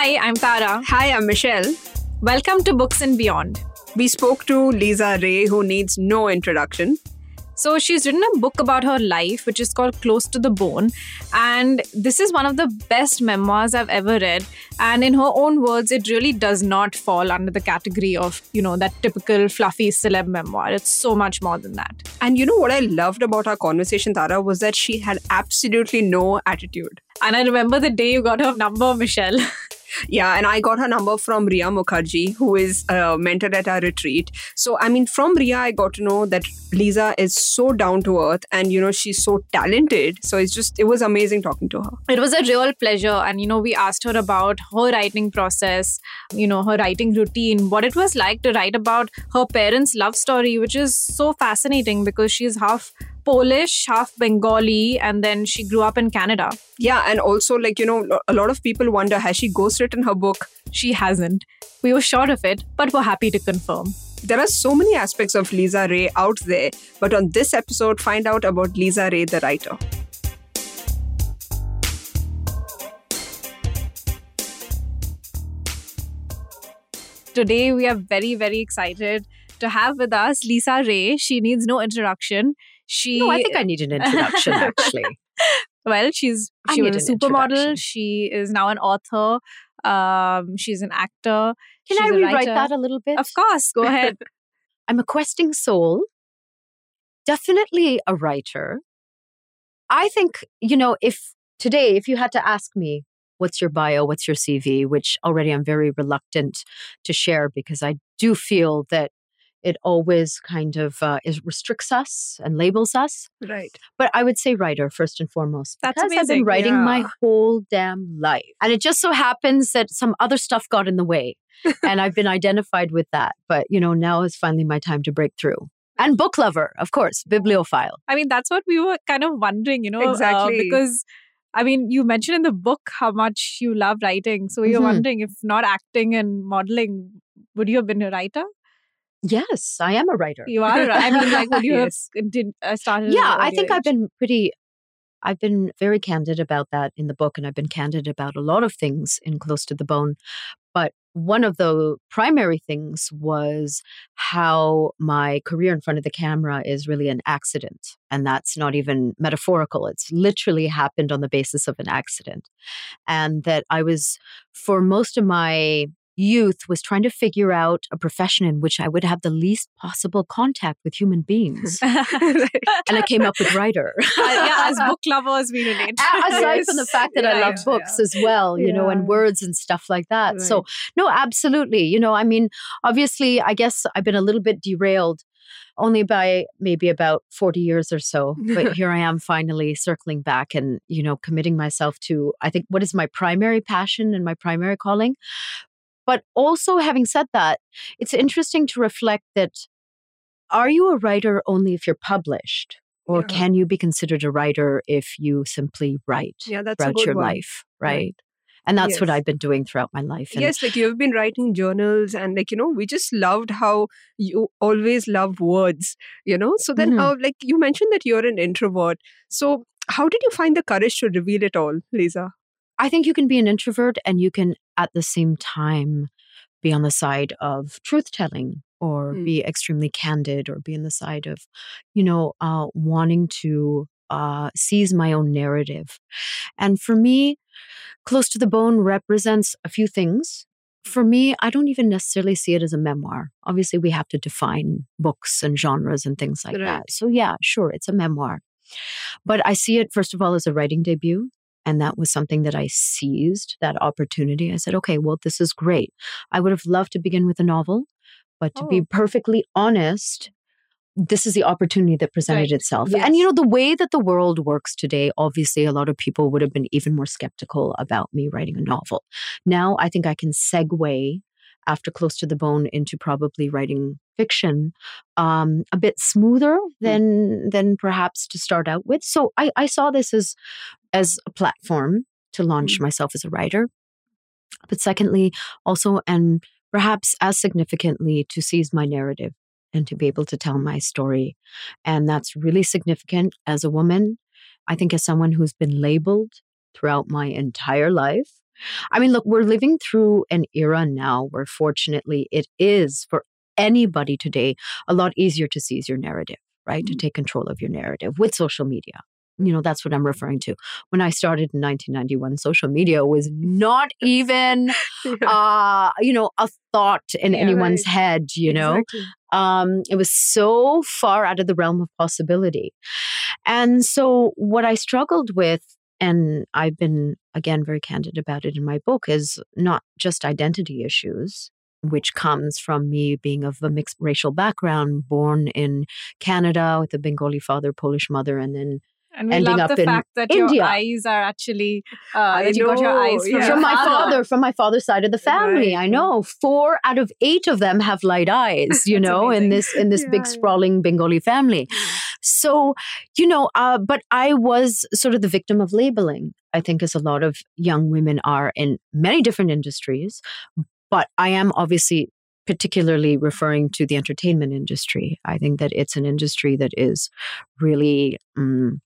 Hi, I'm Tara. Hi, I'm Michelle. Welcome to Books and Beyond. We spoke to Lisa Ray, who needs no introduction. So, she's written a book about her life, which is called Close to the Bone. And this is one of the best memoirs I've ever read. And in her own words, it really does not fall under the category of, you know, that typical fluffy celeb memoir. It's so much more than that. And you know what I loved about our conversation, Tara, was that she had absolutely no attitude. And I remember the day you got her number, Michelle. Yeah, and I got her number from Ria Mukherjee, who is uh, a mentor at our retreat. So, I mean, from Ria, I got to know that Lisa is so down to earth and, you know, she's so talented. So, it's just, it was amazing talking to her. It was a real pleasure. And, you know, we asked her about her writing process, you know, her writing routine, what it was like to write about her parents' love story, which is so fascinating because she's half Polish, half Bengali, and then she grew up in Canada. Yeah, and also, like, you know, a lot of people wonder has she ghostwritten her book? She hasn't. We were sure of it, but we're happy to confirm. There are so many aspects of Lisa Ray out there, but on this episode, find out about Lisa Ray, the writer. Today, we are very, very excited to have with us Lisa Ray. She needs no introduction. She No, I think I need an introduction actually. well, she's she was a supermodel. She is now an author. Um, she's an actor. Can she's I rewrite that a little bit? Of course, go ahead. I'm a questing soul. Definitely a writer. I think, you know, if today, if you had to ask me, what's your bio, what's your CV, which already I'm very reluctant to share because I do feel that it always kind of uh, restricts us and labels us. Right. But I would say writer first and foremost. That's because I've been writing my whole damn life. And it just so happens that some other stuff got in the way. and I've been identified with that. But, you know, now is finally my time to break through. And book lover, of course, bibliophile. I mean, that's what we were kind of wondering, you know, uh, Exactly. because I mean, you mentioned in the book how much you love writing. So we were Mhm. wondering if not acting and modeling, would you have been a writer? Yes, I am a writer. You are. I mean, like, you Yes. have did, uh, started? yeah, I think I've been pretty, I've been very candid about that in the book, and I've been candid about a lot of things in Close to the Bone. But one of the primary things was how my career in front of the camera is really an accident. And that's not even metaphorical. It's literally happened on the basis of an accident. And that I was, for most of my youth, was trying to figure out a profession in which I would have the least possible contact with human beings. and I came up with writer. Uh, yeah, as book lovers, we relate. Aside from the fact that I love yeah, books as well, you know, and words and stuff like that. So, no, absolutely. You know, I mean, obviously, I guess I've been a little bit derailed only by maybe about 40 years or so. But here I am finally circling back and, you know, committing myself to, I think, what is my primary passion and my primary calling. But also, having said that, it's interesting to reflect that are you a writer only if you're published? Or Yeah. can you be considered a writer if you simply write Yeah, that's throughout your one. life? Right. Right. And that's what I've been doing throughout my life. And Yes, like you've been writing journals, and like you know, we just loved how you always love words, you know. So then, Mhm. uh, like you mentioned that you're an introvert. So how did you find the courage to reveal it all, Lisa? I think you can be an introvert and you can at the same time be on the side of truth telling or Mm. be extremely candid or be on the side of, you know, uh, wanting to uh, seize my own narrative. And for me, Close to the Bone represents a few things. For me, I don't even necessarily see it as a memoir. Obviously, we have to define books and genres and things like Right. that. So, yeah, sure, it's a memoir. But I see it, first of all, as a writing debut. And that was something that I seized, that opportunity. I said, okay, well, this is great. I would have loved to begin with a novel, but to be Oh. perfectly honest, this is the opportunity that presented Right. itself. Yes. And you know, the way that the world works today, obviously, a lot of people would have been even more skeptical about me writing a novel. Now, I think I can segue after Close to the Bone into probably writing fiction um, a bit smoother than than perhaps to start out with. So I, I saw this as as a platform to launch myself as a writer. But secondly, also and perhaps as significantly to seize my narrative and to be able to tell my story. And that's really significant as a woman. I think as someone who's been labeled throughout my entire life I mean, look, we're living through an era now where fortunately it is for anybody today a lot easier to seize your narrative, right? Mm-hmm. To take control of your narrative with social media. You know, that's what I'm referring to. When I started in 1991, social media was not even, yeah. uh, you know, a thought in yeah, anyone's right. head, you know? Exactly. Um, it was so far out of the realm of possibility. And so, what I struggled with and I've been, again, very candid about it in my book, is not just identity issues, which comes from me being of a mixed racial background, born in Canada with a Bengali father, Polish mother, and then and we ending love up the in fact that India. your eyes are actually uh, that you got your eyes from, yeah. from my father, from my father's side of the family. Right. I know four out of eight of them have light eyes. You know, amazing. in this in this yeah. big sprawling Bengali family. So, you know, uh, but I was sort of the victim of labeling. I think as a lot of young women are in many different industries, but I am obviously particularly referring to the entertainment industry. I think that it's an industry that is really um,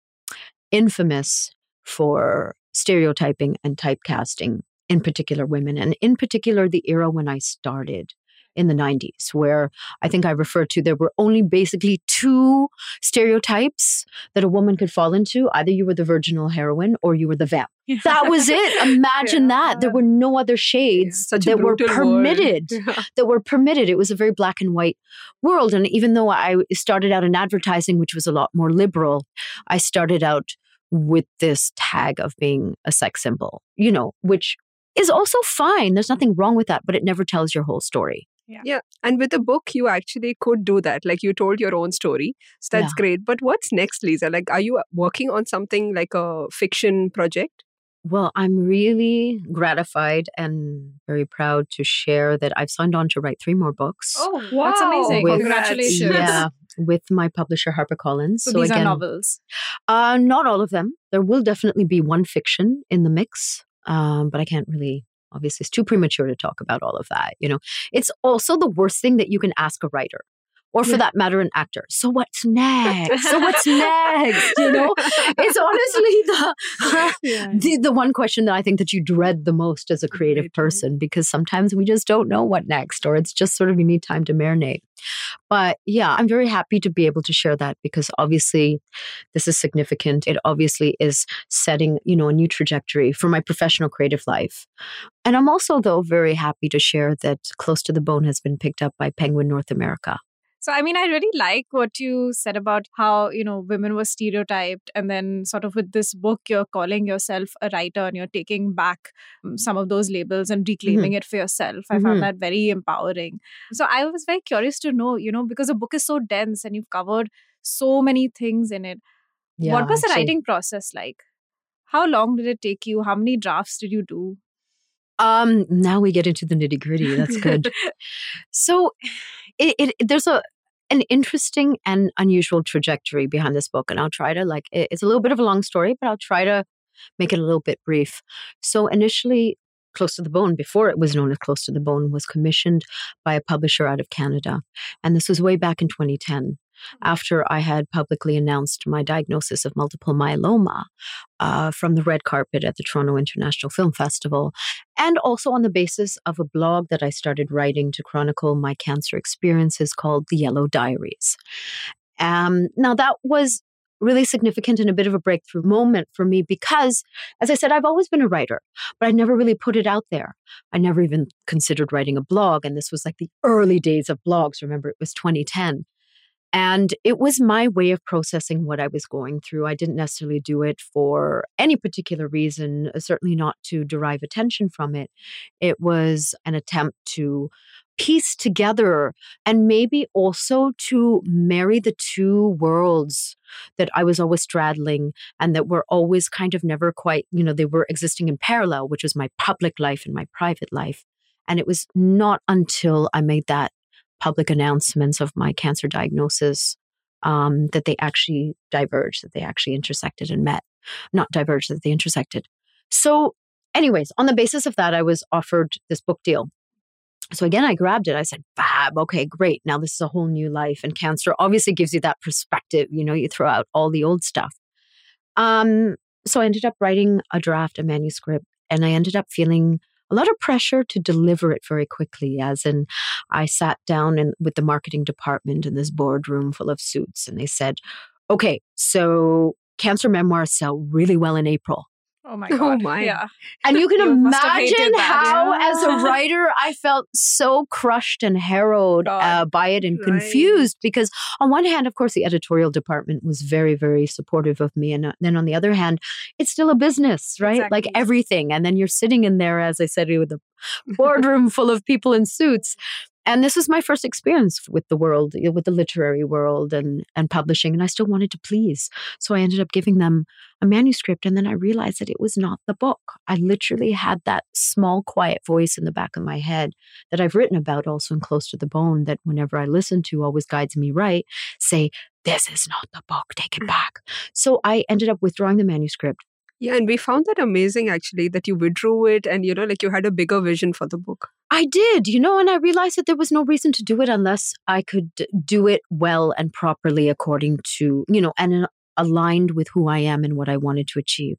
infamous for stereotyping and typecasting, in particular women, and in particular the era when I started in the 90s, where I think I referred to there were only basically two stereotypes that a woman could fall into. Either you were the virginal heroine or you were the vamp. Yeah. That was it. Imagine yeah. that. There were no other shades yeah, that were permitted. That were permitted. It was a very black and white world. And even though I started out in advertising, which was a lot more liberal, I started out with this tag of being a sex symbol, you know, which is also fine. There's nothing wrong with that, but it never tells your whole story. Yeah. yeah. And with a book, you actually could do that. Like you told your own story. So that's yeah. great. But what's next, Lisa? Like, are you working on something like a fiction project? Well, I'm really gratified and very proud to share that I've signed on to write three more books. Oh, wow. That's amazing. With, Congratulations. Yeah, with my publisher, HarperCollins. So, so these again, are novels? Uh, not all of them. There will definitely be one fiction in the mix, um, but I can't really obviously it's too premature to talk about all of that you know it's also the worst thing that you can ask a writer or for yeah. that matter, an actor. So what's next? so what's next? You know, it's honestly the, yeah. the the one question that I think that you dread the most as a creative person because sometimes we just don't know what next, or it's just sort of you need time to marinate. But yeah, I'm very happy to be able to share that because obviously this is significant. It obviously is setting, you know, a new trajectory for my professional creative life. And I'm also though very happy to share that Close to the Bone has been picked up by Penguin North America. So, I mean, I really like what you said about how, you know, women were stereotyped. And then, sort of, with this book, you're calling yourself a writer and you're taking back um, some of those labels and reclaiming mm-hmm. it for yourself. I mm-hmm. found that very empowering. So, I was very curious to know, you know, because the book is so dense and you've covered so many things in it. Yeah, what was the writing process like? How long did it take you? How many drafts did you do? Um, now we get into the nitty gritty. That's good. so, it, it, there's a an interesting and unusual trajectory behind this book, and I'll try to like. It, it's a little bit of a long story, but I'll try to make it a little bit brief. So initially, Close to the Bone, before it was known as Close to the Bone, was commissioned by a publisher out of Canada. And this was way back in 2010 after I had publicly announced my diagnosis of multiple myeloma uh, from the red carpet at the Toronto International Film Festival, and also on the basis of a blog that I started writing to chronicle my cancer experiences called The Yellow Diaries. Um, now, that was really significant and a bit of a breakthrough moment for me because, as I said, I've always been a writer, but I never really put it out there. I never even considered writing a blog. And this was like the early days of blogs. Remember, it was 2010. And it was my way of processing what I was going through. I didn't necessarily do it for any particular reason, uh, certainly not to derive attention from it. It was an attempt to piece together and maybe also to marry the two worlds that I was always straddling and that were always kind of never quite, you know, they were existing in parallel, which was my public life and my private life. And it was not until I made that public announcements of my cancer diagnosis um, that they actually diverged, that they actually intersected and met. Not diverged, that they intersected. So, anyways, on the basis of that, I was offered this book deal. So again, I grabbed it. I said, Fab, okay, great. Now this is a whole new life. And cancer obviously gives you that perspective. You know, you throw out all the old stuff. Um, so I ended up writing a draft, a manuscript, and I ended up feeling a lot of pressure to deliver it very quickly as in i sat down in, with the marketing department in this boardroom full of suits and they said okay so cancer memoirs sell really well in april Oh my god. Oh my. Yeah. and you can you imagine how, yeah. as a writer, I felt so crushed and harrowed uh, by it and right. confused because, on one hand, of course, the editorial department was very, very supportive of me. And uh, then on the other hand, it's still a business, right? Exactly. Like everything. And then you're sitting in there, as I said, with a boardroom full of people in suits and this was my first experience with the world with the literary world and and publishing and i still wanted to please. So i ended up giving them a manuscript and then i realized that it was not the book. I literally had that small quiet voice in the back of my head that i've written about also in close to the bone that whenever i listen to always guides me right say this is not the book. Take it mm. back. So i ended up withdrawing the manuscript yeah, and we found that amazing actually that you withdrew it and you know, like you had a bigger vision for the book. I did, you know, and I realized that there was no reason to do it unless I could do it well and properly according to, you know, and uh, aligned with who I am and what I wanted to achieve.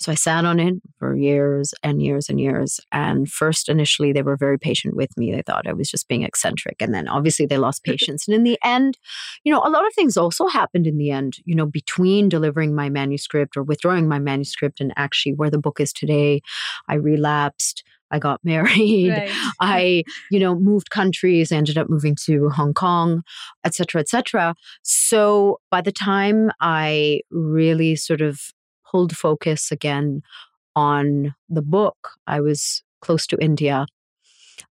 So I sat on it for years and years and years. And first, initially, they were very patient with me. They thought I was just being eccentric. And then obviously they lost patience. and in the end, you know, a lot of things also happened in the end, you know, between delivering my manuscript or withdrawing my manuscript and actually where the book is today. I relapsed. I got married. Right. I, you know, moved countries, ended up moving to Hong Kong, et cetera, et cetera. So by the time I really sort of pulled focus again on the book. I was close to India.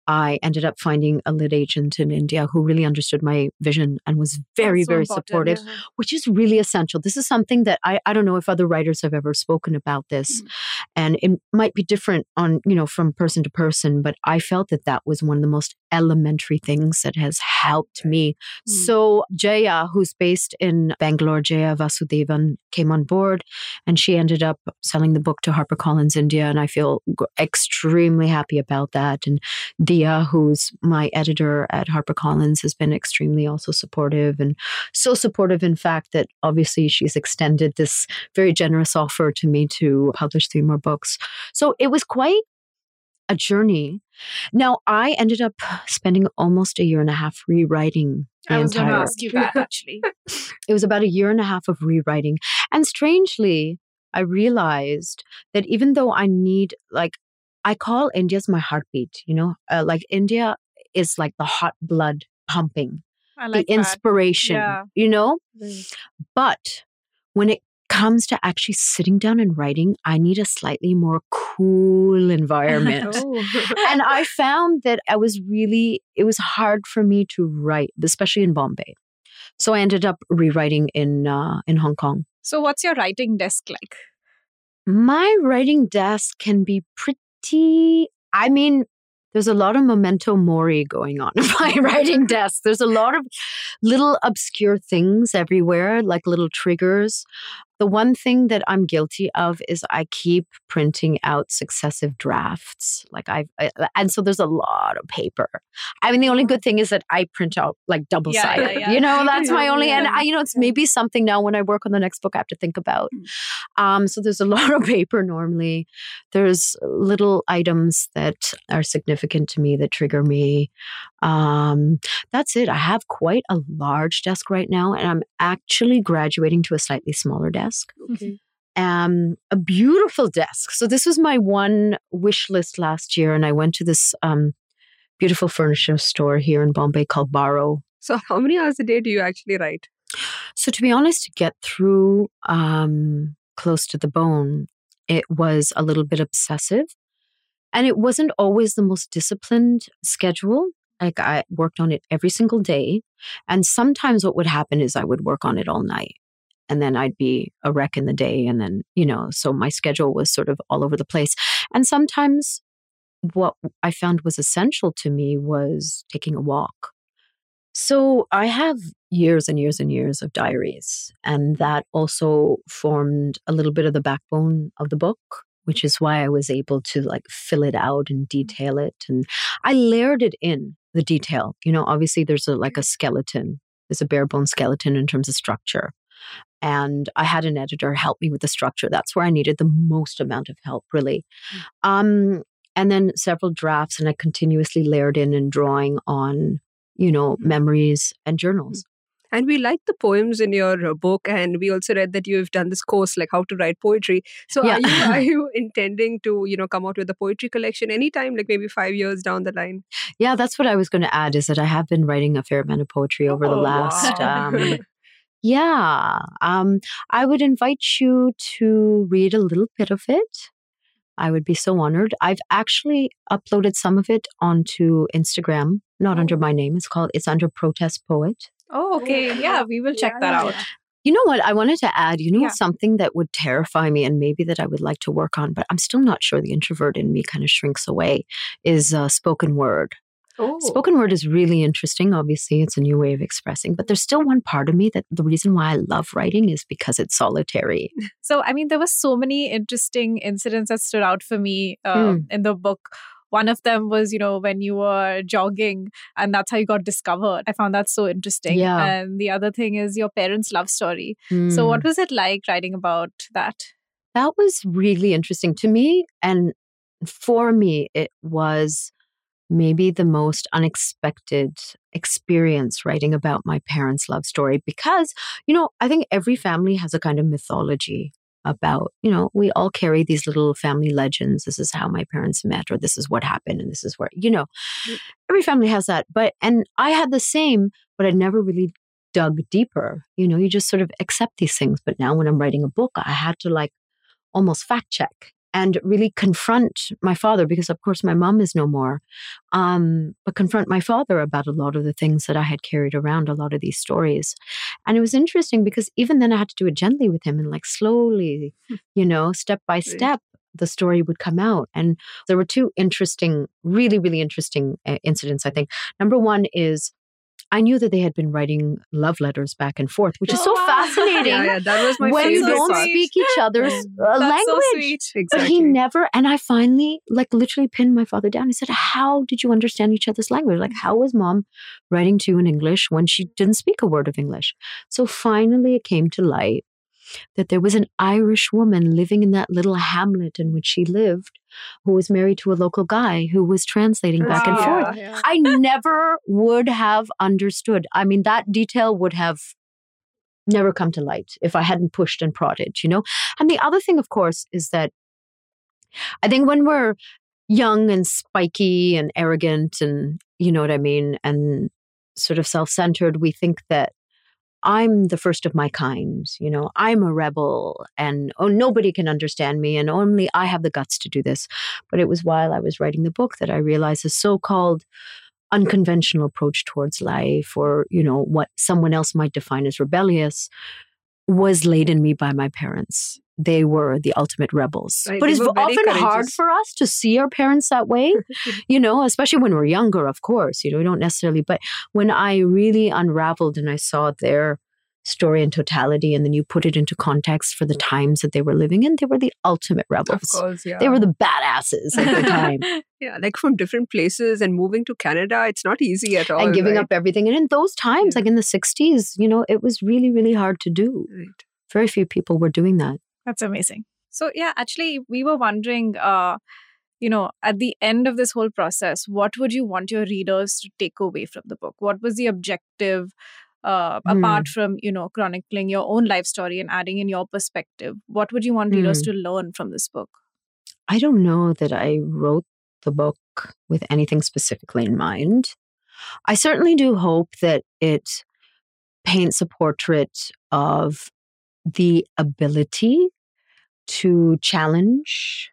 I ended up finding a lit agent in India who really understood my vision and was very, so very supportive, yeah. which is really essential. This is something that I, I don't know if other writers have ever spoken about this. Mm. And it might be different on, you know, from person to person, but I felt that that was one of the most elementary things that has helped me. Mm. So Jaya, who's based in Bangalore, Jaya Vasudevan, came on board and she ended up selling the book to HarperCollins India. And I feel extremely happy about that. And Dia, who's my editor at HarperCollins, has been extremely also supportive and so supportive, in fact, that obviously she's extended this very generous offer to me to publish three more books. So it was quite a journey. Now, I ended up spending almost a year and a half rewriting the I was entire. Going to ask you that actually. it was about a year and a half of rewriting, and strangely, I realized that even though I need like I call India's my heartbeat. You know, uh, like India is like the hot blood pumping, like the inspiration. Yeah. You know, mm. but when it comes to actually sitting down and writing, I need a slightly more cool environment. oh. and I found that I was really, it was hard for me to write, especially in Bombay. So I ended up rewriting in uh, in Hong Kong. So what's your writing desk like? My writing desk can be pretty. I mean, there's a lot of memento mori going on in my writing desk. There's a lot of little obscure things everywhere, like little triggers. The one thing that I'm guilty of is I keep printing out successive drafts. Like I've, I, and so there's a lot of paper. I mean, the only good thing is that I print out like double sided. Yeah, yeah, yeah. You know, that's my only, and I, you know, it's maybe something now when I work on the next book I have to think about. Mm. Um, so there's a lot of paper normally. There's little items that are significant to me that trigger me. Um, that's it. I have quite a large desk right now, and I'm actually graduating to a slightly smaller desk. Okay. Um, a beautiful desk. So this was my one wish list last year, and I went to this um, beautiful furniture store here in Bombay called Barrow. So, how many hours a day do you actually write? So, to be honest, to get through um, close to the bone, it was a little bit obsessive. And it wasn't always the most disciplined schedule. Like I worked on it every single day. And sometimes what would happen is I would work on it all night and then I'd be a wreck in the day. And then, you know, so my schedule was sort of all over the place. And sometimes what I found was essential to me was taking a walk. So I have years and years and years of diaries, and that also formed a little bit of the backbone of the book which is why I was able to like fill it out and mm. detail it. And I layered it in the detail. You know, obviously there's a like a skeleton, there's a bare bone skeleton in terms of structure. And I had an editor help me with the structure. That's where I needed the most amount of help, really. Mm. Um, and then several drafts, and I continuously layered in and drawing on, you know, Mm. memories and journals. And we like the poems in your uh, book, and we also read that you've done this course, like how to write poetry. So, Yeah. are you are you intending to, you know, come out with a poetry collection anytime, like maybe five years down the line? Yeah, that's what I was going to add. Is that I have been writing a fair amount of poetry over the Oh, last. wow. Um, yeah, um, I would invite you to read a little bit of it. I would be so honored. I've actually uploaded some of it onto Instagram, not under Oh. my name. It's called. It's under Protest Poet. Oh, okay. Yeah, we will check that out. You know what? I wanted to add, you know, Yeah. something that would terrify me and maybe that I would like to work on, but I'm still not sure the introvert in me kind of shrinks away is uh, spoken word. Oh, Spoken word is really interesting. Obviously, it's a new way of expressing, but there's still one part of me that the reason why I love writing is because it's solitary. So, I mean, there were so many interesting incidents that stood out for me um, in the book. One of them was, you know, when you were jogging and that's how you got discovered. I found that so interesting. Yeah. And the other thing is your parents' love story. So, Mm. what was it like writing about that? that was really interesting to me. And for me, it was maybe the most unexpected experience writing about my parents' love story because, you know, I think every family has a kind of mythology about, you know, we all carry these little family legends. This is how my parents met, or this is what happened, and this is where, you know, mm. every family has that. But, and I had the same, but I never really dug deeper. You know, you just sort of accept these things. But now when I'm writing a book, I had to like almost fact check and really confront my father because of course my mom is no more um, but confront my father about a lot of the things that i had carried around a lot of these stories. And it was interesting because even then i had to do it gently with him and like slowly you know step by step the story would come out. And there were two interesting really really interesting uh, incidents i think. Number one is I knew that they had been writing love letters back and forth, which is so fascinating yeah, yeah, that was my when you don't part. speak each other's uh, That's language. so sweet. But Exactly. he never, and I finally, like, literally pinned my father down. He said, How did you understand each other's language? Like, how was mom writing to you in English when she didn't speak a word of English? So finally, it came to light that there was an Irish woman living in that little hamlet in which she lived who was married to a local guy who was translating back and Wow. forth. Yeah. I never would have understood. I mean, that detail would have never come to light if I hadn't pushed and prodded, you know? And the other thing, of course, is that I think when we're young and spiky and arrogant and, you know what I mean, and sort of self centered, we think that I'm the first of my kind, you know, I'm a rebel and oh, nobody can understand me and only I have the guts to do this. But it was while I was writing the book that I realized the so called unconventional approach towards life or, you know, what someone else might define as rebellious was laid in me by my parents. They were the ultimate rebels. Right, But it's often hard for us to see our parents that way, you know, especially when we're younger, of course. You know, we don't necessarily, but when I really unraveled and I saw their story in totality and then you put it into context for the times that they were living in, they were the ultimate Of rebels. course, yeah. They were the badasses at the time yeah, like from different places and moving to Canada, it's not easy at all. and giving right? up everything. And in those times, Yeah. like in the 60s, you know, it was really, really hard to do. Right. Very few people were doing that. That's amazing. So yeah, actually, we were wondering, uh, you know, at the end of this whole process, what would you want your readers to take away from the book? What was the objective, uh, Hmm. apart from you know chronicling your own life story and adding in your perspective? What would you want readers Hmm. to learn from this book? I don't know that I wrote the book with anything specifically in mind. I certainly do hope that it paints a portrait of the ability to challenge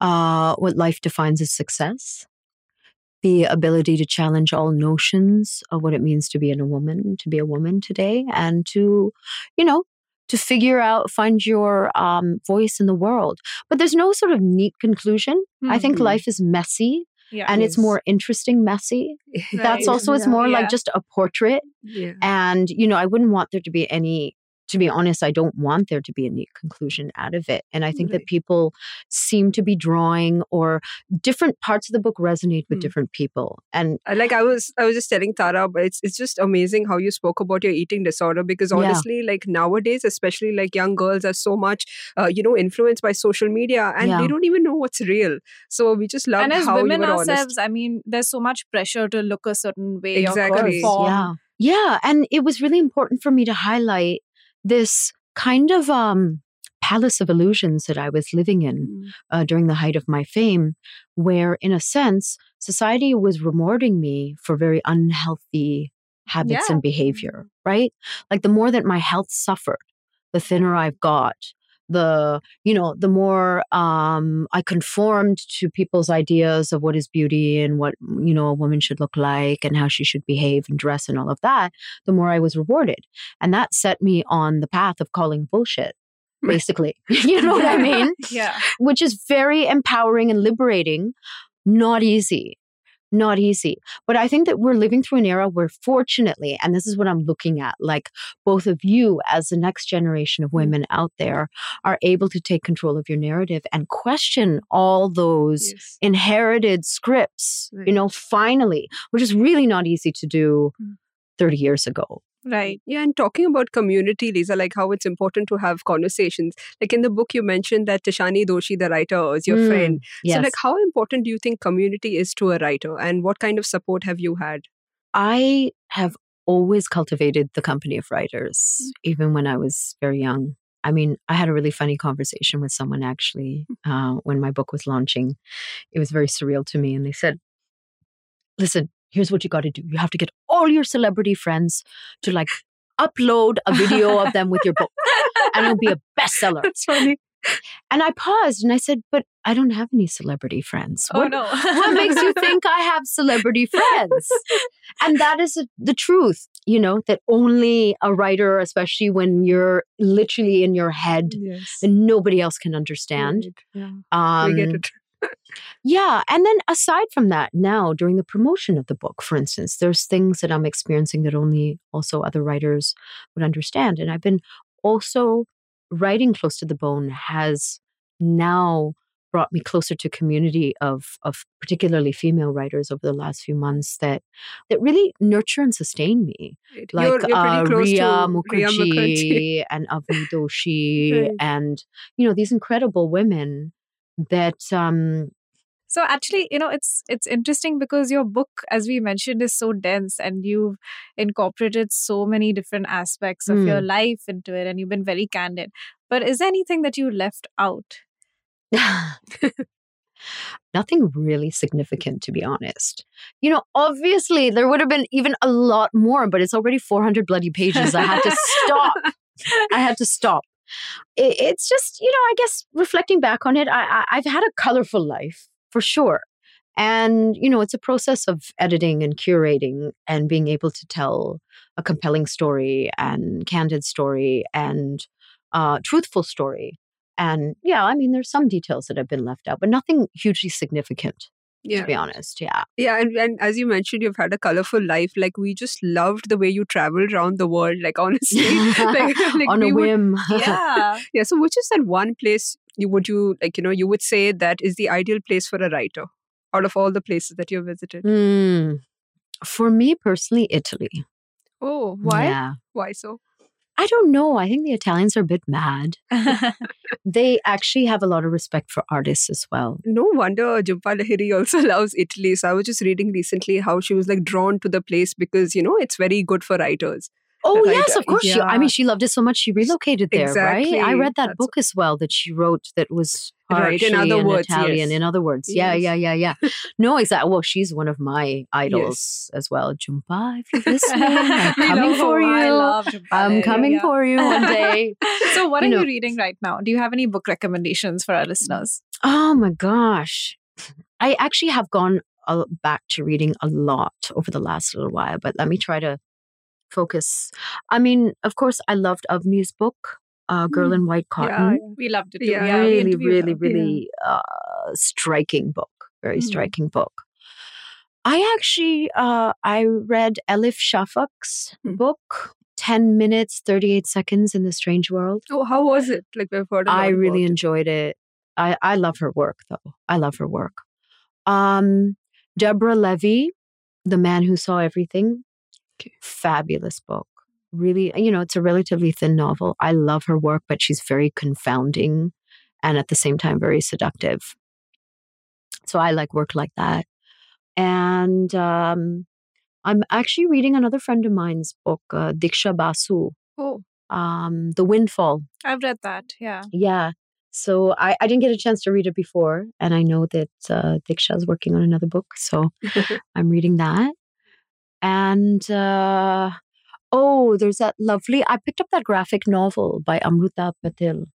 uh, what life defines as success, the ability to challenge all notions of what it means to be a woman, to be a woman today, and to, you know, to figure out, find your um, voice in the world. But there's no sort of neat conclusion. I think Mhm. life is messy Yeah, and it's more interesting messy. That's also, it's more Yeah. like just a portrait. Yeah. And, you know, I wouldn't want there to be any to be honest, I don't want there to be a neat conclusion out of it. And I think Right. that people seem to be drawing or different parts of the book resonate with Mm. different people. And like I was I was just telling Tara, but it's it's just amazing how you spoke about your eating disorder because Yeah. honestly, like nowadays, especially like young girls are so much uh, you know influenced by social media and Yeah. they don't even know what's real. So we just love and as how women you were ourselves, honest. I mean, there's so much pressure to look a certain way Exactly. or conform. yeah. Yeah. And it was really important for me to highlight this kind of um, palace of illusions that I was living in Mm. uh, during the height of my fame, where, in a sense, society was rewarding me for very unhealthy habits Yeah. and behavior, right? Like the more that my health suffered, the thinner I've got. The you know the more um, I conformed to people's ideas of what is beauty and what you know a woman should look like and how she should behave and dress and all of that, the more I was rewarded, and that set me on the path of calling bullshit. Basically, you know what I mean? Yeah. which is very empowering and liberating. Not easy. Not easy. But I think that we're living through an era where, fortunately, and this is what I'm looking at, like both of you as the next generation of women out there are able to take control of your narrative and question all those Yes. inherited scripts, you know, finally, which is really not easy to do Mm. 30 years ago. Right. Yeah, and talking about community, Lisa, like how it's important to have conversations. Like in the book, you mentioned that Tishani Doshi, the writer, is your Mm, friend. Yes. So, like, how important do you think community is to a writer, and what kind of support have you had? I have always cultivated the company of writers, even when I was very young. I mean, I had a really funny conversation with someone actually uh, when my book was launching. It was very surreal to me. And they said, listen, here's what you got to do. You have to get all your celebrity friends to like upload a video of them with your book, and it'll be a bestseller. That's funny. And I paused and I said, but I don't have any celebrity friends. Oh What, no. what makes you think I have celebrity friends? And that is the truth, you know, that only a writer, especially when you're literally in your head Yes. and nobody else can understand. Right, Yeah, Um, we get it. Yeah. And then aside from that, now during the promotion of the book, for instance, there's things that I'm experiencing that only also other writers would understand. And I've been also writing close to the bone has now brought me closer to community of of particularly female writers over the last few months that that really nurture and sustain me like you're, you're uh, Ria to Mukherjee, Ria Mukherjee. and Avni Doshi Right. and you know these incredible women that um So actually, you know, it's it's interesting because your book, as we mentioned, is so dense and you've incorporated so many different aspects of your life into it and you've been very candid. But is there anything that you left out? nothing really significant to be honest. You know obviously there would have been even a lot more but it's already 400 bloody pages. I had to stop. I had to stop it, it's just you know i guess reflecting back on it I, I i've had a colorful life for sure. And you know it's a process of editing and curating and being able to tell a compelling story and candid story and uh, truthful story. And yeah, I mean, there's some details that have been left out, but nothing hugely significant, to Yeah. be honest. Yeah. Yeah, and, and as you mentioned, you've had a colorful life. Like we just loved the way you traveled around the world. Like honestly, like, like On a we would- whim. Yeah. yeah. So, which is that one place you would you like? You know, you would say that is the ideal place for a writer out of all the places that you've visited. Hmm. For me personally, Italy. Oh, why? Yeah. Why so? I don't know. I think the Italians are a bit mad. They actually have a lot of respect for artists as well. No wonder Jhumpa Lahiri also loves Italy. So I was just reading recently how she was like drawn to the place because you know it's very good for writers. Oh Right, yes, of course. She, I mean, she loved it so much she relocated there, Exactly, right? I read that that's- book as well that she wrote that was Right, in other words, Italian. yes. In other words, yeah, Yes. yeah, yeah, yeah. no, exactly. Well, she's one of my idols as well. Jhumpa, if you're listening, I'm coming for you. Love Jhumpa I'm coming yeah. for you one day. So, what You are know- you reading right now? Do you have any book recommendations for our listeners? Oh my gosh. I actually have gone uh, back to reading a lot over the last little while, but let me try to focus. I mean, of course, I loved Avni's book, uh, Girl in White Cotton. Yeah, yeah. We loved it too. Yeah, Yeah, we really, interviewed really, her. really uh, striking book. Very Mhm. striking book. I actually uh, I read Elif Shafak's Hmm. book, 10 minutes, 38 seconds in the strange world. Oh, how was it? Like heard. I really enjoyed it. I, I love her work though. I love her work. Um, Deborah Levy, The Man Who Saw Everything. Okay. Fabulous book. Really, you know, it's a relatively thin novel. I love her work, but she's very confounding and at the same time very seductive. So I like work like that. And um, I'm actually reading another friend of mine's book, uh, Diksha Basu, Oh, um, The Windfall. I've read that. Yeah. Yeah. So I, I didn't get a chance to read it before. And I know that uh, Diksha is working on another book. So. I'm reading that. And uh, oh, there's that lovely, I picked up that graphic novel by Amruta Patil.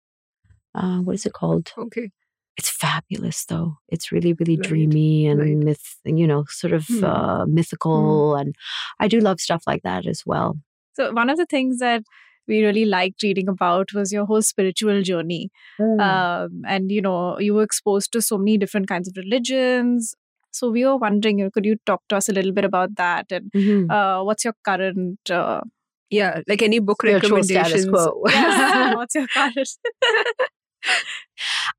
Uh, what is it called? okay. It's fabulous, though. It's really, really Right, dreamy and right. myth, you know, sort of Hmm. uh, mythical. And I do love stuff like that as well. So one of the things that we really liked reading about was your whole spiritual journey. Um, and you know, you were exposed to so many different kinds of religions. So we were wondering, you know, could you talk to us a little bit about that and Mhm. uh, what's your current uh, Yeah, like any book Spiritual status recommendations. quo. yes, what's your current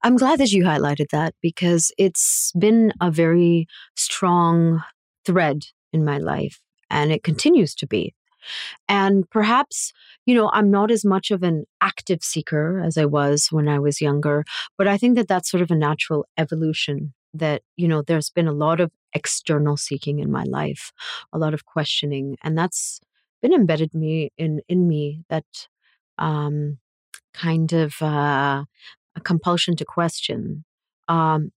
I'm glad that you highlighted that because it's been a very strong thread in my life and it continues to be. And perhaps, you know, I'm not as much of an active seeker as I was when I was younger, but I think that that's sort of a natural evolution that, you know, there's been a lot of external seeking in my life, a lot of questioning, and that's been embedded me in in me that um kind of uh a compulsion to question um,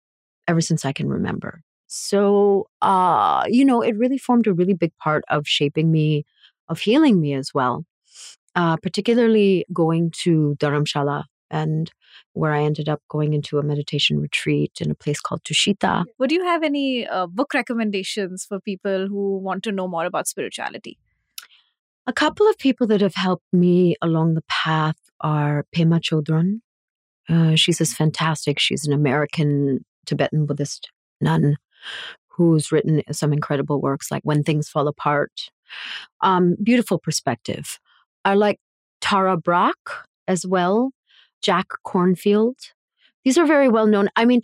ever since I can remember. So, uh, you know, it really formed a really big part of shaping me, of healing me as well, uh, particularly going to Dharamshala and where I ended up going into a meditation retreat in a place called Tushita. Would you have any uh, book recommendations for people who want to know more about spirituality? A couple of people that have helped me along the path are Pema Chodron. Uh, she's this fantastic, she's an American Tibetan Buddhist nun who's written some incredible works like When Things Fall Apart. Um, beautiful perspective. I like Tara Brach as well, Jack Kornfield. These are very well known. I mean,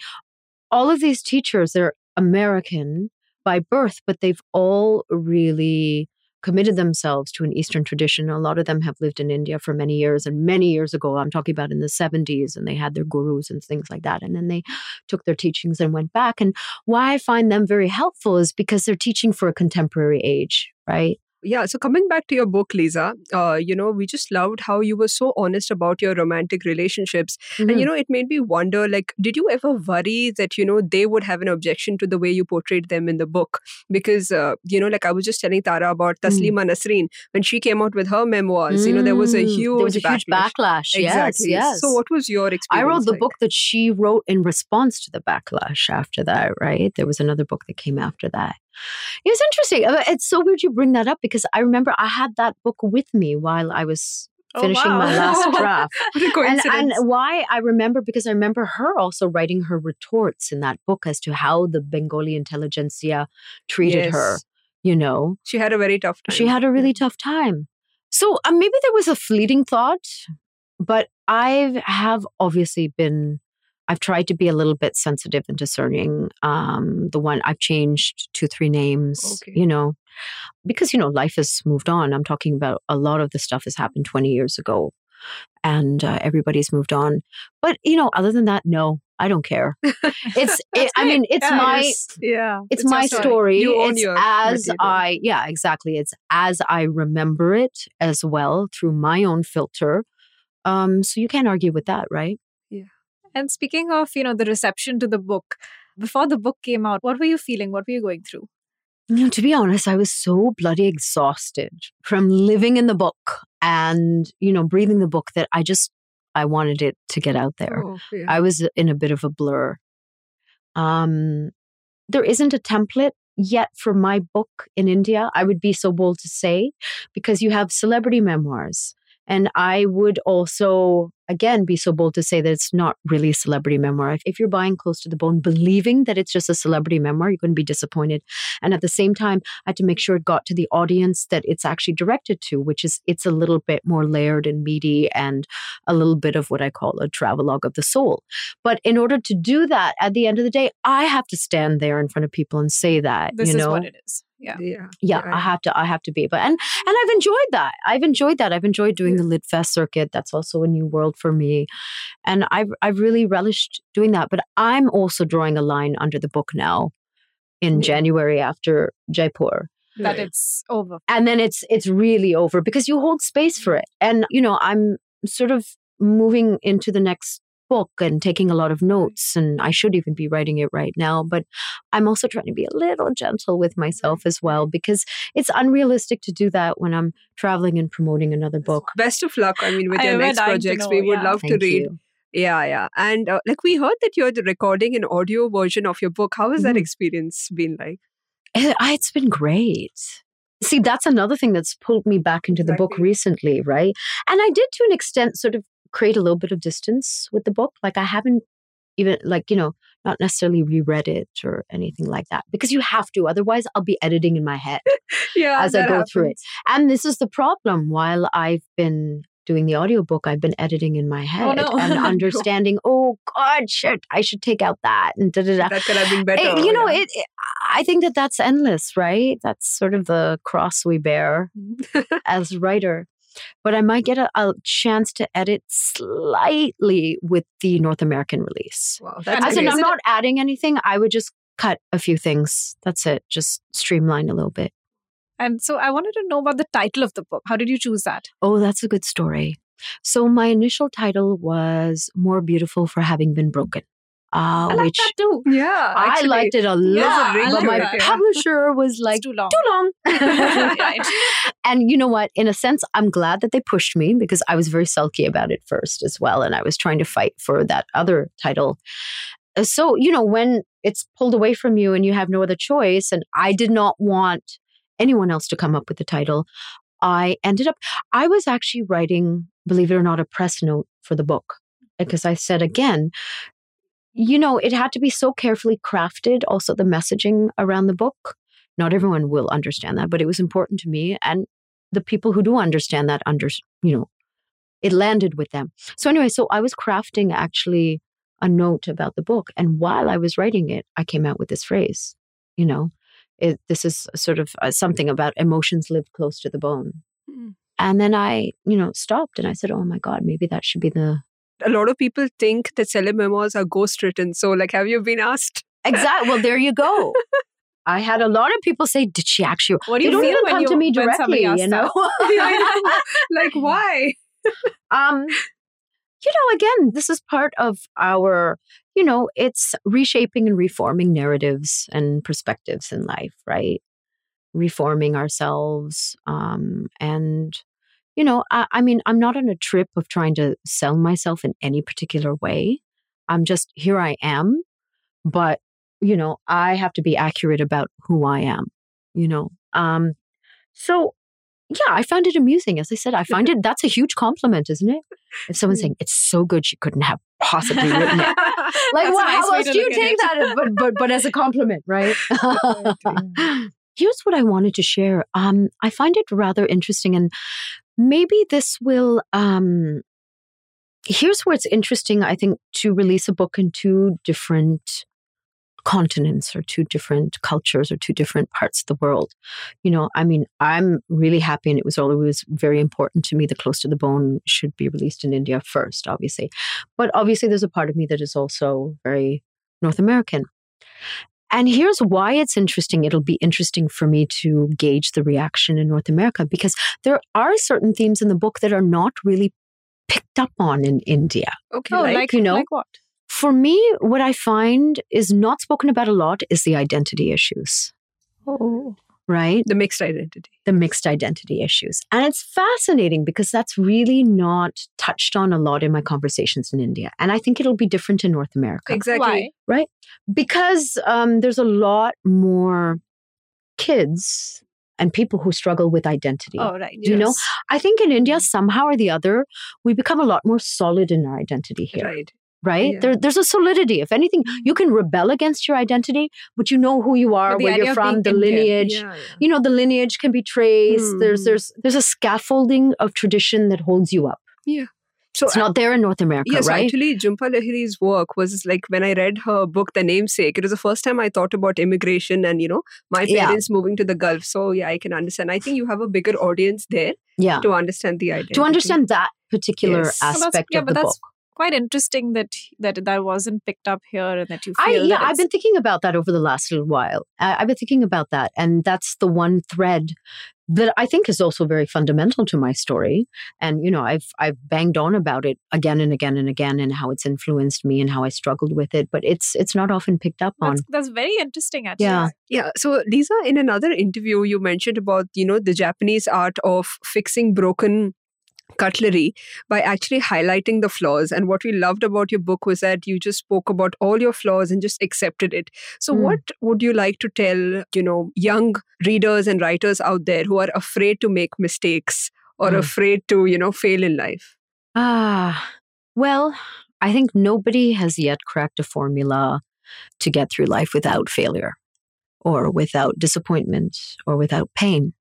all of these teachers, they're American by birth, but they've all really committed themselves to an Eastern tradition. A lot of them have lived in India for many years, and many years ago, I'm talking about in the 70s, and they had their gurus and things like that. And then they took their teachings and went back. And why I find them very helpful is because they're teaching for a contemporary age, right? Yeah, so coming back to your book, Lisa, uh, you know, we just loved how you were so honest about your romantic relationships. And, Mm-hmm. you know, it made me wonder, like, did you ever worry that, you know, they would have an objection to the way you portrayed them in the book? Because, uh, you know, like I was just telling Tara about Mm. Taslima Nasreen, when she came out with her memoirs, you know, there was a Mm, huge, there was a huge backlash. backlash. Exactly. Yes, yes. So, what was your experience? I wrote the like? book that she wrote in response to the backlash after that, right? There was another book that came after that. It was interesting. Uh, It's so weird you bring that up because I remember I had that book with me while I was Oh, finishing my last draft. What a and, coincidence. and why I remember because I remember her also writing her retorts in that book as to how the Bengali intelligentsia treated her. You know, she had a very tough time. she had a really tough time. So uh, maybe there was a fleeting thought, but I have obviously been. I've tried to be a little bit sensitive and discerning. Um, the one I've changed two, three names, Okay. you know, because you know life has moved on. I'm talking about a lot of the stuff has happened 20 years ago, and uh, everybody's moved on. But you know, other than that, no, I don't care. It's. it, I mean, it's Yeah, my Yes. Yeah. it's, It's my story. story. You own it's your as. I yeah, exactly. It's as I remember it as well through my own filter. Um, so you can't argue with that, right? And speaking of, you know, the reception to the book, before the book came out, what were you feeling? What were you going through? You know, to be honest, I was so bloody exhausted from living in the book and, you know, breathing the book that I just I wanted it to get out there. Oh, yeah. I was in a bit of a blur. Um, there isn't a template yet for my book in India. I would be so bold to say, because you have celebrity memoirs. And I would also again be so bold to say that it's not really a celebrity memoir. If, if you're buying Close to the Bone, believing that it's just a celebrity memoir, you're going to be disappointed. And at the same time, I had to make sure it got to the audience that it's actually directed to, which is it's a little bit more layered and meaty and a little bit of what I call a travelogue of the soul. But in order to do that, at the end of the day, I have to stand there in front of people and say that. This you is know? what it is. Yeah. Yeah. yeah, I have to I have to be. But and and I've enjoyed that. I've enjoyed that. I've enjoyed doing the Lit Fest circuit. That's also a new world for me. And I've I've really relished doing that. But I'm also drawing a line under the book now in Yeah. January after Jaipur. That Right. it's over. And then it's it's really over because you hold space for it. And you know, I'm sort of moving into the next book and taking a lot of notes and I should even be writing it right now but I'm also trying to be a little gentle with myself as well because it's unrealistic to do that when I'm traveling and promoting another book Best of luck. I mean, with I your next projects, know, we would yeah. love to read. you. Yeah, yeah. And uh, like we heard that you're recording an audio version of your book. How has that Mhm. experience been like? It, it's been great. See, that's another thing that's pulled me back into the book recently, right? And I did to an extent sort of create a little bit of distance with the book. Like I haven't even like, you know, not necessarily reread it or anything like that because you have to. Otherwise, I'll be editing in my head. Yeah, As I go through it. And this is the problem. While I've been doing the audiobook, I've been editing in my oh, head no. and understanding, oh God, shit, I should take out that and da da da. That could have been better. It- oh, you know, yeah. it, it. I think that that's endless, right? That's sort of the cross we bear mm-hmm. as writer. But I might get a, a chance to edit slightly with the North American release. wow, that's As in, I'm not adding anything. I would just cut a few things. That's it. Just streamline a little bit. And so I wanted to know about the title of the book. How did you choose that? Oh, that's a good story. So my initial title was "More Beautiful for Having Been Broken," uh, I like which that too. yeah. I liked it a there's a lot. ring but to my it, yeah. publisher was like, it's too long. too long. Right. And you know what? In a sense, I'm glad that they pushed me because I was very sulky about it first as well. And I was trying to fight for that other title. Uh, So, you know, when it's pulled away from you and you have no other choice, and I did not want anyone else to come up with the title, I ended up, I was actually writing, believe it or not, a press note for the book because I said again, you know, it had to be so carefully crafted, also the messaging around the book. Not everyone will understand that, but it was important to me. And the people who do understand that, under, you know, it landed with them. So, anyway, so I was crafting actually a note about the book. And while I was writing it, I came out with this phrase, you know, it, this is sort of uh, something about emotions live close to the bone. Mm. And then I, you know, stopped and I said, oh my God, maybe that should be the A lot of people think that celeb memoirs are ghost written. So, like, have you been asked? exact. Well, there you go. I had a lot of people say, "Did she actually?" What do They you don't even when come you to me directly, you know. like, why? um, you know, again, this is part of our, you know, it's reshaping and reforming narratives and perspectives in life, right? Reforming ourselves, um, and you know, I, I mean, I'm not on a trip of trying to sell myself in any particular way. I'm just here. I am, but you know, I have to be accurate about who I am. You know, um, so yeah, I found it amusing. As I said, I find it that's a huge compliment, isn't it? If someone's saying it's so good, she couldn't have possibly written it. Like, well, nice how else do you take that? But but but as a compliment, right? Here's what I wanted to share. Um, I find it rather interesting, and maybe this will. Um, here's where it's interesting. I think to release a book in two different continents or two different cultures or two different parts of the world. You know, I mean, I'm really happy, and it was always very important to me. The Close to the Bone should be released in India first, obviously, but obviously, there's a part of me that is also very North American. And here's why it's interesting. It'll be interesting for me to gauge the reaction in North America because there are certain themes in the book that are not really picked up on in India. Okay, Oh, like, like, you know, like what? For me, what I find is not spoken about a lot is the identity issues, Oh, right? the mixed identity. The mixed identity issues. And it's fascinating because that's really not touched on a lot in my conversations in India. And I think it'll be different in North America. Exactly. why? because um, there's a lot more kids and people who struggle with identity. Oh, right. Do you know? I think in India, somehow or the other, we become a lot more solid in our identity here. Right. Right? Yeah. There, there's a solidity. If anything, you can rebel against your identity, but you know who you are, where you're from, the lineage. Yeah, yeah. You know, the lineage can be traced. There's Hmm. there's there's a scaffolding of tradition that holds you up. Yeah. So It's not there in North America, Yes, right? actually, Jhumpa Lahiri's work was like when I read her book, The Namesake, it was the first time I thought about immigration and, you know, my Yeah. parents moving to the Gulf. So, yeah, I can understand. I think you have a bigger audience there yeah. to understand the idea, To understand that particular Yes. Aspect yeah, of but the that's book. Quite interesting that that that wasn't picked up here and that you feel I yeah, I've been thinking about that over the last little while. I, I've been thinking about that, and that's the one thread that I think is also very fundamental to my story. And you know, I've I've banged on about it again and again and again, and how it's influenced me and how I struggled with it. But it's it's not often picked up on. that's, that's very interesting actually. Yeah. Yeah. So, Lisa, in another interview, you mentioned about, you know, the Japanese art of fixing broken cutlery by actually highlighting the flaws. And what we loved about your book was that you just spoke about all your flaws and just accepted it. So, Mm. what would you like to tell, you know, young readers and writers out there who are afraid to make mistakes or Mm. afraid to, you know, fail in life? Ah, well, I think nobody has yet cracked a formula to get through life without failure or without disappointment or without pain.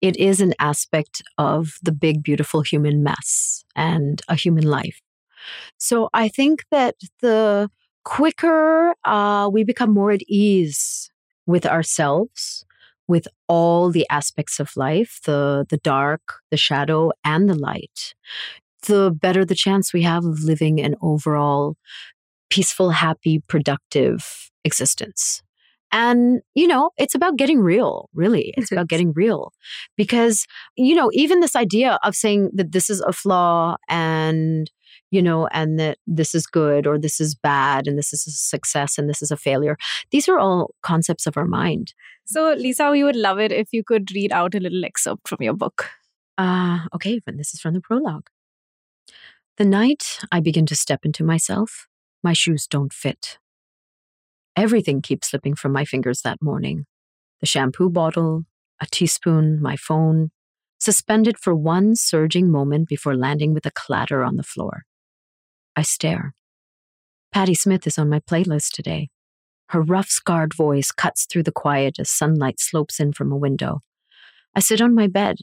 It is an aspect of the big, beautiful human mess and a human life. So I think that the quicker uh, we become more at ease with ourselves, with all the aspects of life the, the dark, the shadow, and the light, the better the chance we have of living an overall peaceful, happy, productive existence. And, you know, it's about getting real, really. It's about getting real. Because, you know, even this idea of saying that this is a flaw and, you know, and that this is good or this is bad and this is a success and this is a failure, these are all concepts of our mind. So Lisa, we would love it if you could read out a little excerpt from your book. Ah, okay, but this is from the prologue. The night I begin to step into myself, my shoes don't fit. Everything keeps slipping from my fingers that morning the shampoo bottle, a teaspoon, my phone, suspended for one surging moment before landing with a clatter on the floor. I stare. Patti Smith is on my playlist today. Her rough, scarred voice cuts through the quiet as sunlight slopes in from a window. I sit on my bed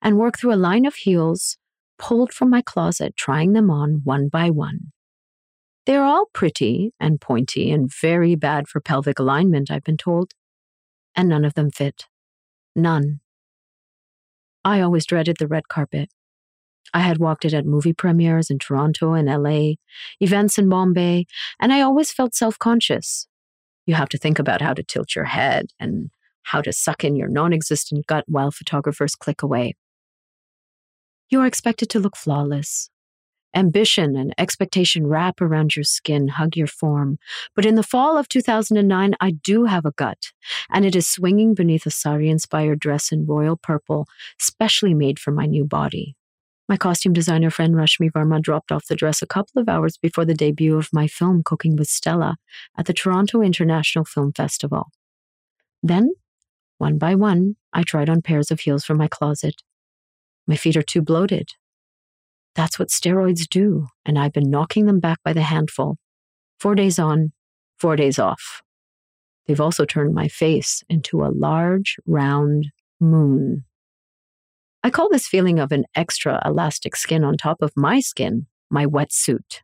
and work through a line of heels pulled from my closet, trying them on one by one. They're all pretty and pointy and very bad for pelvic alignment, I've been told. And none of them fit. None. I always dreaded the red carpet. I had walked it at movie premieres in Toronto and LA, events in Bombay, and I always felt self conscious. You have to think about how to tilt your head and how to suck in your non existent gut while photographers click away. You are expected to look flawless. Ambition and expectation wrap around your skin, hug your form. But in the fall of 2009, I do have a gut, and it is swinging beneath a sari inspired dress in royal purple, specially made for my new body. My costume designer friend Rashmi Varma dropped off the dress a couple of hours before the debut of my film, Cooking with Stella, at the Toronto International Film Festival. Then, one by one, I tried on pairs of heels from my closet. My feet are too bloated. That's what steroids do, and I've been knocking them back by the handful. Four days on, four days off. They've also turned my face into a large, round moon. I call this feeling of an extra elastic skin on top of my skin my wetsuit.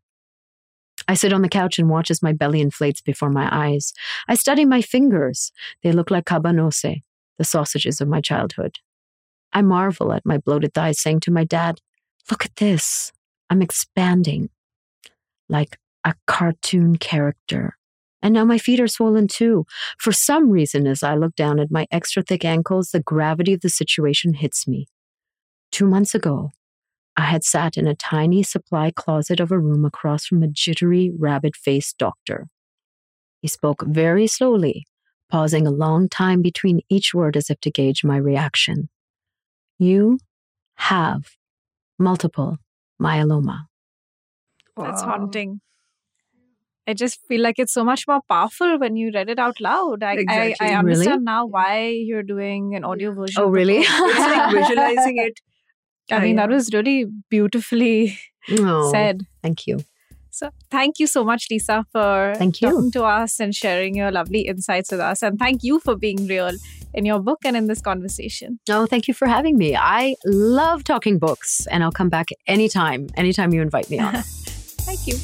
I sit on the couch and watch as my belly inflates before my eyes. I study my fingers. They look like kabanos, the sausages of my childhood. I marvel at my bloated thighs, saying to my dad, Look at this. I'm expanding like a cartoon character. And now my feet are swollen too. For some reason, as I look down at my extra thick ankles, the gravity of the situation hits me. Two months ago, I had sat in a tiny supply closet of a room across from a jittery, rabbit faced doctor. He spoke very slowly, pausing a long time between each word as if to gauge my reaction. You have multiple myeloma. That's haunting. I just feel like it's so much more powerful when you read it out loud. I, Exactly. I, I understand Really? now why you're doing an audio version. Oh, really? It's like visualizing it. I oh, mean, Yeah. that was really beautifully Oh, said. Thank you. So, thank you so much, Lisa, for Thank you. talking to us and sharing your lovely insights with us. And thank you for being real in your book and in this conversation. No, thank you for having me. I love talking books, and I'll come back anytime, anytime you invite me on. Thank you.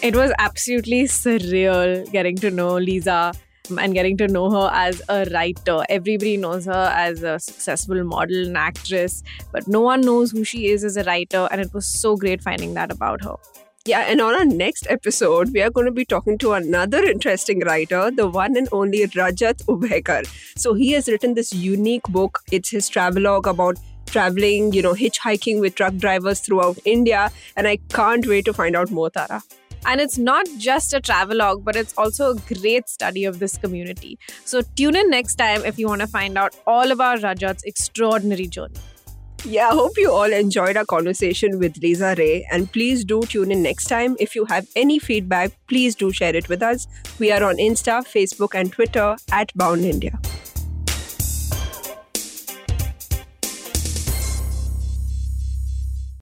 It was absolutely surreal getting to know Lisa and getting to know her as a writer. Everybody knows her as a successful model and actress, but no one knows who she is as a writer, and it was so great finding that about her. Yeah, and on our next episode, we are going to be talking to another interesting writer, the one and only Rajat Ubhaykar. So he has written this unique book. It's his travelogue about traveling, you know, hitchhiking with truck drivers throughout India. And I can't wait to find out more, Tara. And it's not just a travelogue, but it's also a great study of this community. So tune in next time if you want to find out all about Rajat's extraordinary journey. Yeah, I hope you all enjoyed our conversation with Lisa Ray. And please do tune in next time. If you have any feedback, please do share it with us. We are on Insta, Facebook, and Twitter at Bound India.